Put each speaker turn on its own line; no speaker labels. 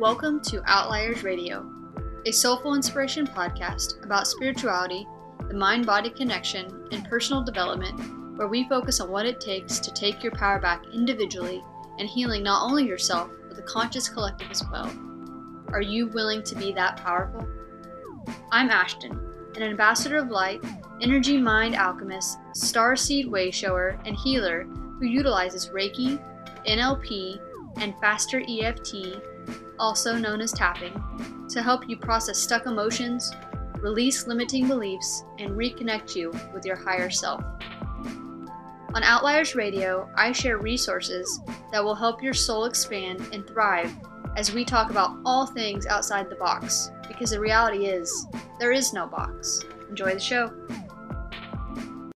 Welcome to Outliers Radio, a soulful inspiration podcast about spirituality, the mind body connection, and personal development, where we focus on what it takes to take your power back individually and healing not only yourself, but the conscious collective as well. Are you willing to be that powerful? I'm Ashton, an ambassador of light, energy mind alchemist, star seed way shower, and healer who utilizes Reiki, NLP, and faster EFT, also known as tapping, to help you process stuck emotions, release limiting beliefs, and reconnect you with your higher self. On Outliers Radio, I share resources that will help your soul expand and thrive as we talk about all things outside the box, because the reality is, there is no box. Enjoy the show.